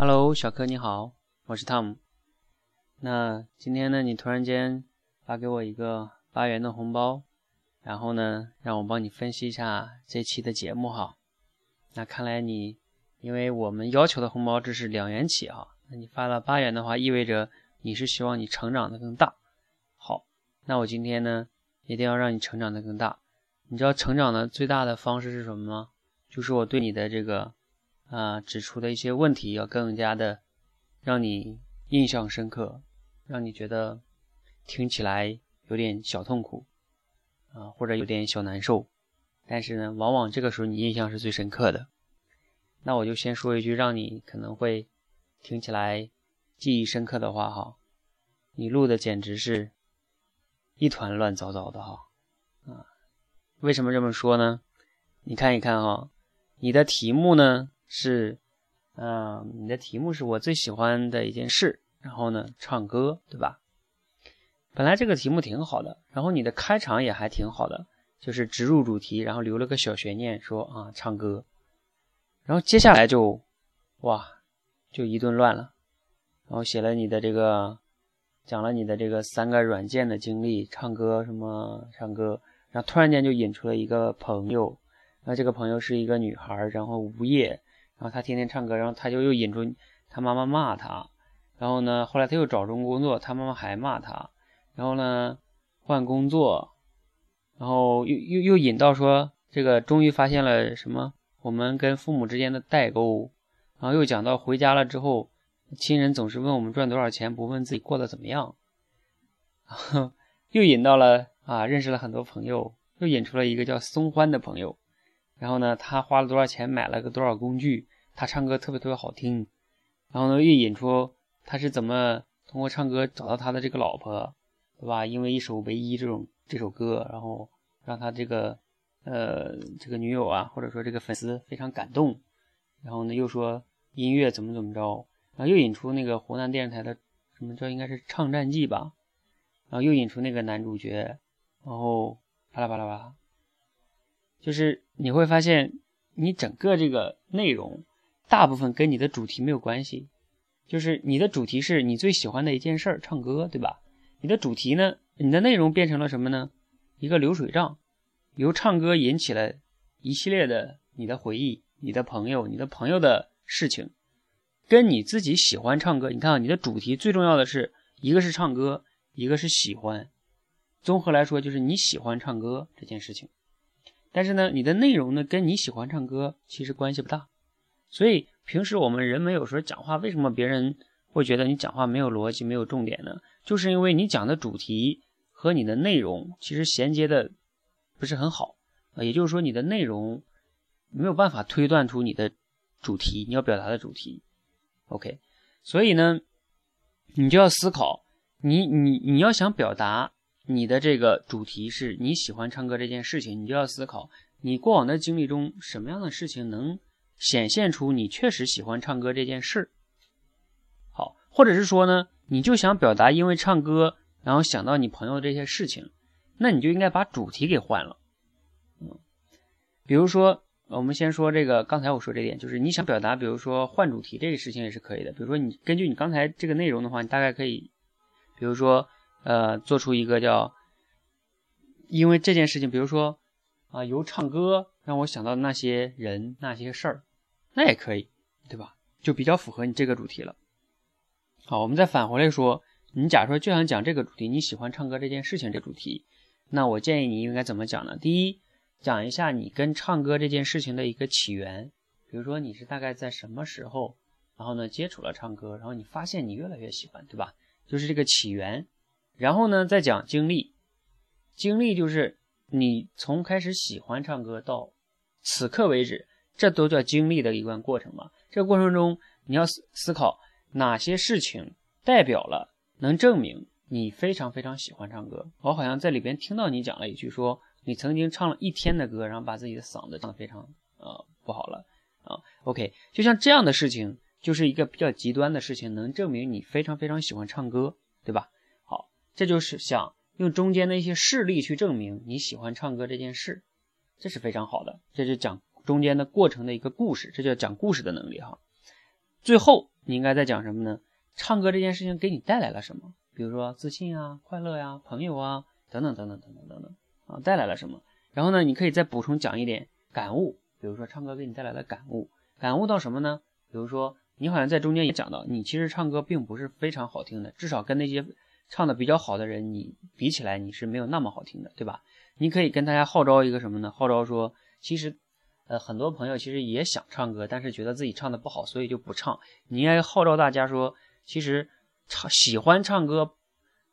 Hello，小柯你好，我是汤姆。那今天呢，你突然间发给我一个八元的红包，然后呢，让我帮你分析一下这期的节目哈。那看来你，因为我们要求的红包只是两元起哈，那你发了八元的话，意味着你是希望你成长的更大。好，那我今天呢，一定要让你成长的更大。你知道成长的最大的方式是什么吗？就是我对你的这个。啊，指出的一些问题要更加的让你印象深刻，让你觉得听起来有点小痛苦啊，或者有点小难受。但是呢，往往这个时候你印象是最深刻的。那我就先说一句让你可能会听起来记忆深刻的话哈，你录的简直是一团乱糟糟的哈啊！为什么这么说呢？你看一看哈，你的题目呢？是，嗯，你的题目是我最喜欢的一件事，然后呢，唱歌，对吧？本来这个题目挺好的，然后你的开场也还挺好的，就是直入主题，然后留了个小悬念，说啊，唱歌，然后接下来就，哇，就一顿乱了，然后写了你的这个，讲了你的这个三个软件的经历，唱歌什么唱歌，然后突然间就引出了一个朋友，那这个朋友是一个女孩，然后无业。然后他天天唱歌，然后他就又引出他妈妈骂他，然后呢，后来他又找中工作，他妈妈还骂他，然后呢，换工作，然后又又又引到说这个终于发现了什么我们跟父母之间的代沟，然后又讲到回家了之后，亲人总是问我们赚多少钱，不问自己过得怎么样，又引到了啊认识了很多朋友，又引出了一个叫松欢的朋友。然后呢，他花了多少钱买了个多少工具？他唱歌特别特别好听。然后呢，又引出他是怎么通过唱歌找到他的这个老婆，对吧？因为一首《唯一》这种这首歌，然后让他这个呃这个女友啊，或者说这个粉丝非常感动。然后呢，又说音乐怎么怎么着，然后又引出那个湖南电视台的什么叫应该是《唱战记》吧？然后又引出那个男主角，然后巴拉巴拉巴拉。就是你会发现，你整个这个内容大部分跟你的主题没有关系。就是你的主题是你最喜欢的一件事儿，唱歌，对吧？你的主题呢，你的内容变成了什么呢？一个流水账，由唱歌引起了一系列的你的回忆、你的朋友、你的朋友的事情，跟你自己喜欢唱歌。你看，你的主题最重要的是一个是唱歌，一个是喜欢。综合来说，就是你喜欢唱歌这件事情。但是呢，你的内容呢，跟你喜欢唱歌其实关系不大。所以平时我们人们有时候讲话，为什么别人会觉得你讲话没有逻辑、没有重点呢？就是因为你讲的主题和你的内容其实衔接的不是很好啊。也就是说，你的内容没有办法推断出你的主题，你要表达的主题。OK，所以呢，你就要思考，你你你要想表达。你的这个主题是你喜欢唱歌这件事情，你就要思考你过往的经历中什么样的事情能显现出你确实喜欢唱歌这件事。好，或者是说呢，你就想表达因为唱歌，然后想到你朋友这些事情，那你就应该把主题给换了。嗯，比如说，我们先说这个，刚才我说这点，就是你想表达，比如说换主题这个事情也是可以的。比如说，你根据你刚才这个内容的话，你大概可以，比如说。呃，做出一个叫，因为这件事情，比如说啊，由唱歌让我想到那些人、那些事儿，那也可以，对吧？就比较符合你这个主题了。好，我们再返回来说，你假如说就想讲这个主题，你喜欢唱歌这件事情这主题，那我建议你应该怎么讲呢？第一，讲一下你跟唱歌这件事情的一个起源，比如说你是大概在什么时候，然后呢接触了唱歌，然后你发现你越来越喜欢，对吧？就是这个起源。然后呢，再讲经历，经历就是你从开始喜欢唱歌到此刻为止，这都叫经历的一段过程嘛。这过程中，你要思思考哪些事情代表了能证明你非常非常喜欢唱歌。我好像在里边听到你讲了一句，说你曾经唱了一天的歌，然后把自己的嗓子唱得非常呃不好了啊。OK，就像这样的事情，就是一个比较极端的事情，能证明你非常非常喜欢唱歌，对吧？这就是想用中间的一些事例去证明你喜欢唱歌这件事，这是非常好的。这就讲中间的过程的一个故事，这叫讲故事的能力哈。最后你应该在讲什么呢？唱歌这件事情给你带来了什么？比如说自信啊、快乐呀、朋友啊等等等等等等等等啊，带来了什么？然后呢，你可以再补充讲一点感悟，比如说唱歌给你带来的感悟，感悟到什么呢？比如说你好像在中间也讲到，你其实唱歌并不是非常好听的，至少跟那些唱的比较好的人你比起来，你是没有那么好听的，对吧？你可以跟大家号召一个什么呢？号召说，其实。呃，很多朋友其实也想唱歌，但是觉得自己唱的不好，所以就不唱。你应该号召大家说，其实唱喜欢唱歌，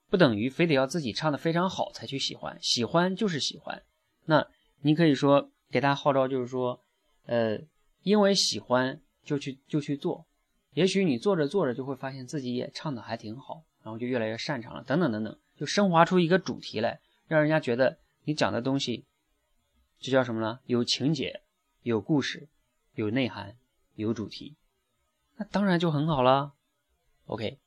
不等于非得要自己唱的非常好才去喜欢，喜欢就是喜欢。那你可以说给大家号召，就是说，呃，因为喜欢就去就去做，也许你做着做着就会发现自己也唱的还挺好，然后就越来越擅长了，等等等等，就升华出一个主题来，让人家觉得你讲的东西，这叫什么呢？有情节。有故事，有内涵，有主题，那当然就很好了。OK，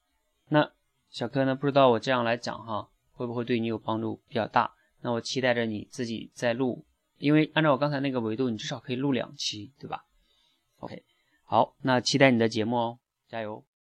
那小柯呢？不知道我这样来讲哈，会不会对你有帮助比较大？那我期待着你自己再录，因为按照我刚才那个维度，你至少可以录两期，对吧？OK，好，那期待你的节目哦，加油！